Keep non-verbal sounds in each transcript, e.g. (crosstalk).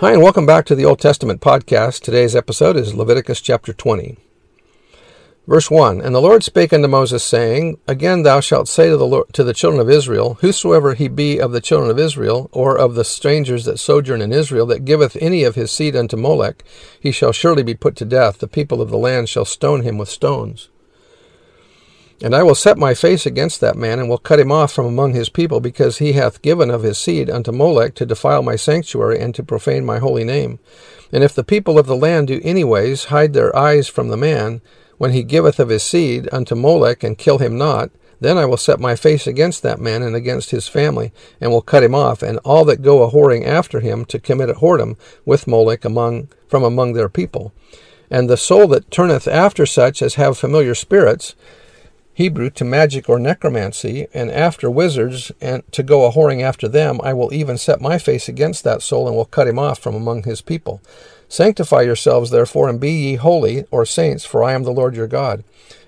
Hi, and welcome back to the Old Testament podcast. Today's episode is Leviticus chapter 20. Verse 1 And the Lord spake unto Moses, saying, Again thou shalt say to the, Lord, to the children of Israel, Whosoever he be of the children of Israel, or of the strangers that sojourn in Israel, that giveth any of his seed unto Molech, he shall surely be put to death. The people of the land shall stone him with stones. And I will set my face against that man, and will cut him off from among his people, because he hath given of his seed unto Molech to defile my sanctuary and to profane my holy name. And if the people of the land do anyways hide their eyes from the man, when he giveth of his seed unto Molech, and kill him not, then I will set my face against that man and against his family, and will cut him off, and all that go a whoring after him to commit a whoredom with Molech among from among their people. And the soul that turneth after such as have familiar spirits, Hebrew to magic or necromancy, and after wizards, and to go a whoring after them, I will even set my face against that soul, and will cut him off from among his people. Sanctify yourselves, therefore, and be ye holy, or saints, for I am the Lord your God.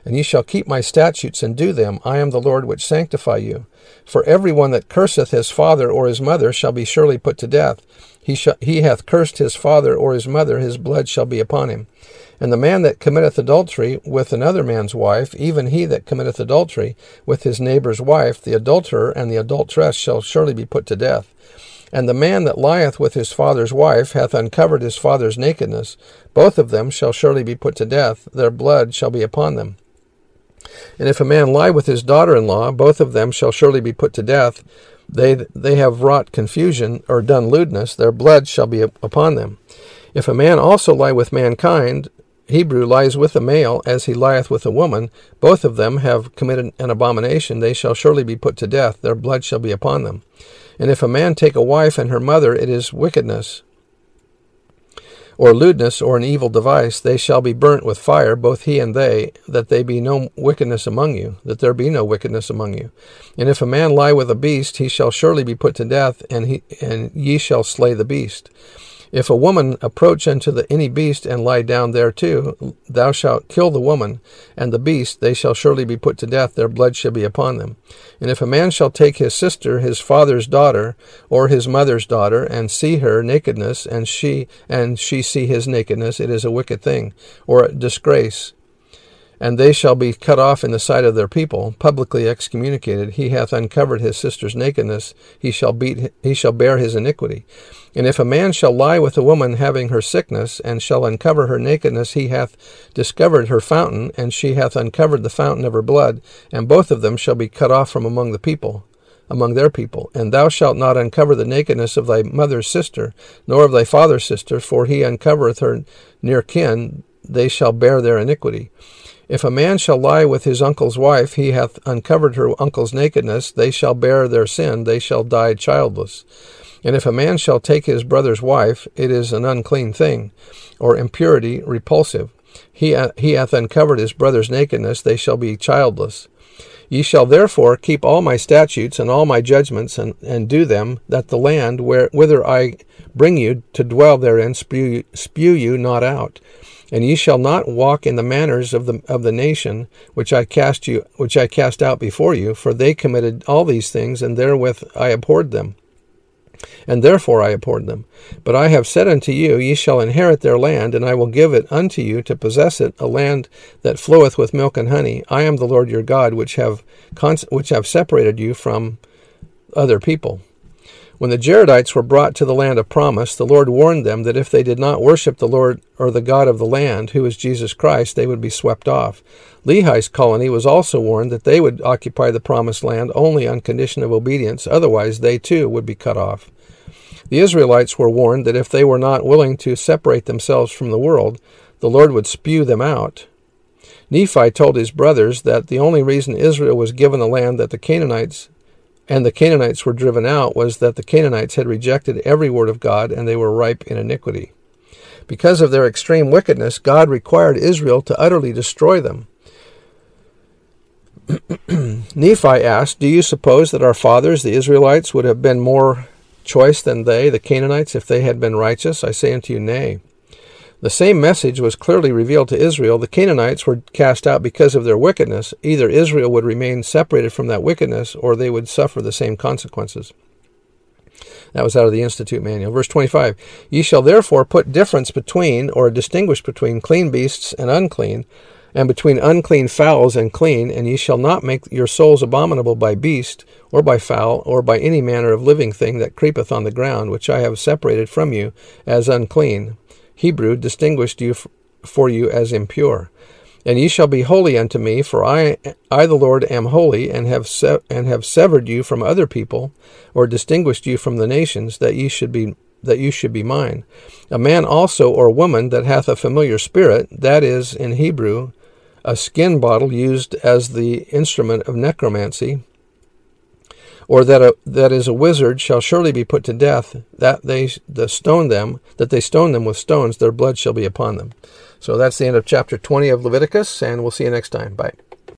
And ye shall keep my statutes and do them. I am the Lord which sanctify you. For every one that curseth his father or his mother shall be surely put to death. He, shall, he hath cursed his father or his mother, his blood shall be upon him. And the man that committeth adultery with another man's wife, even he that committeth adultery with his neighbor's wife, the adulterer and the adulteress shall surely be put to death. And the man that lieth with his father's wife hath uncovered his father's nakedness. Both of them shall surely be put to death. Their blood shall be upon them. And if a man lie with his daughter in law, both of them shall surely be put to death. They, they have wrought confusion or done lewdness, their blood shall be upon them. If a man also lie with mankind, Hebrew lies with a male as he lieth with a woman, both of them have committed an abomination, they shall surely be put to death, their blood shall be upon them. And if a man take a wife and her mother, it is wickedness, or lewdness, or an evil device, they shall be burnt with fire, both he and they, that there be no wickedness among you, that there be no wickedness among you. And if a man lie with a beast, he shall surely be put to death, and he and ye shall slay the beast. If a woman approach unto the, any beast and lie down there too, thou shalt kill the woman and the beast, they shall surely be put to death, their blood shall be upon them. And if a man shall take his sister, his father's daughter, or his mother's daughter, and see her nakedness, and she and she see his nakedness, it is a wicked thing, or a disgrace and they shall be cut off in the sight of their people, publicly excommunicated. He hath uncovered his sister's nakedness; he shall beat, he shall bear his iniquity. And if a man shall lie with a woman having her sickness, and shall uncover her nakedness, he hath discovered her fountain, and she hath uncovered the fountain of her blood, and both of them shall be cut off from among the people among their people. And thou shalt not uncover the nakedness of thy mother's sister, nor of thy father's sister, for he uncovereth her near kin, they shall bear their iniquity. If a man shall lie with his uncle's wife, he hath uncovered her uncle's nakedness, they shall bear their sin, they shall die childless. And if a man shall take his brother's wife, it is an unclean thing, or impurity repulsive. He, uh, he hath uncovered his brother's nakedness, they shall be childless. Ye shall therefore keep all my statutes and all my judgments, and, and do them, that the land where, whither I bring you to dwell therein spew, spew you not out. And ye shall not walk in the manners of the of the nation which I cast you which I cast out before you, for they committed all these things, and therewith I abhorred them. And therefore I abhorred them. But I have said unto you, Ye shall inherit their land, and I will give it unto you to possess it, a land that floweth with milk and honey. I am the Lord your God, which have which have separated you from other people. When the Jaredites were brought to the land of promise, the Lord warned them that if they did not worship the Lord or the God of the land, who is Jesus Christ, they would be swept off. Lehi's colony was also warned that they would occupy the promised land only on condition of obedience, otherwise they too would be cut off. The Israelites were warned that if they were not willing to separate themselves from the world, the Lord would spew them out. Nephi told his brothers that the only reason Israel was given the land that the Canaanites and the Canaanites were driven out was that the Canaanites had rejected every word of God and they were ripe in iniquity. Because of their extreme wickedness, God required Israel to utterly destroy them. (clears throat) Nephi asked, Do you suppose that our fathers, the Israelites, would have been more choice than they, the Canaanites, if they had been righteous? I say unto you, Nay. The same message was clearly revealed to Israel. The Canaanites were cast out because of their wickedness. Either Israel would remain separated from that wickedness, or they would suffer the same consequences. That was out of the Institute Manual. Verse 25 Ye shall therefore put difference between, or distinguish between, clean beasts and unclean, and between unclean fowls and clean, and ye shall not make your souls abominable by beast, or by fowl, or by any manner of living thing that creepeth on the ground, which I have separated from you as unclean. Hebrew, distinguished you for you as impure. And ye shall be holy unto me, for I, I the Lord, am holy, and have se- and have severed you from other people, or distinguished you from the nations, that ye should be that you should be mine. A man also or woman that hath a familiar spirit, that is in Hebrew, a skin bottle used as the instrument of necromancy, or that a, that is a wizard shall surely be put to death that they the stone them that they stone them with stones their blood shall be upon them. So that's the end of chapter 20 of leviticus and we'll see you next time. Bye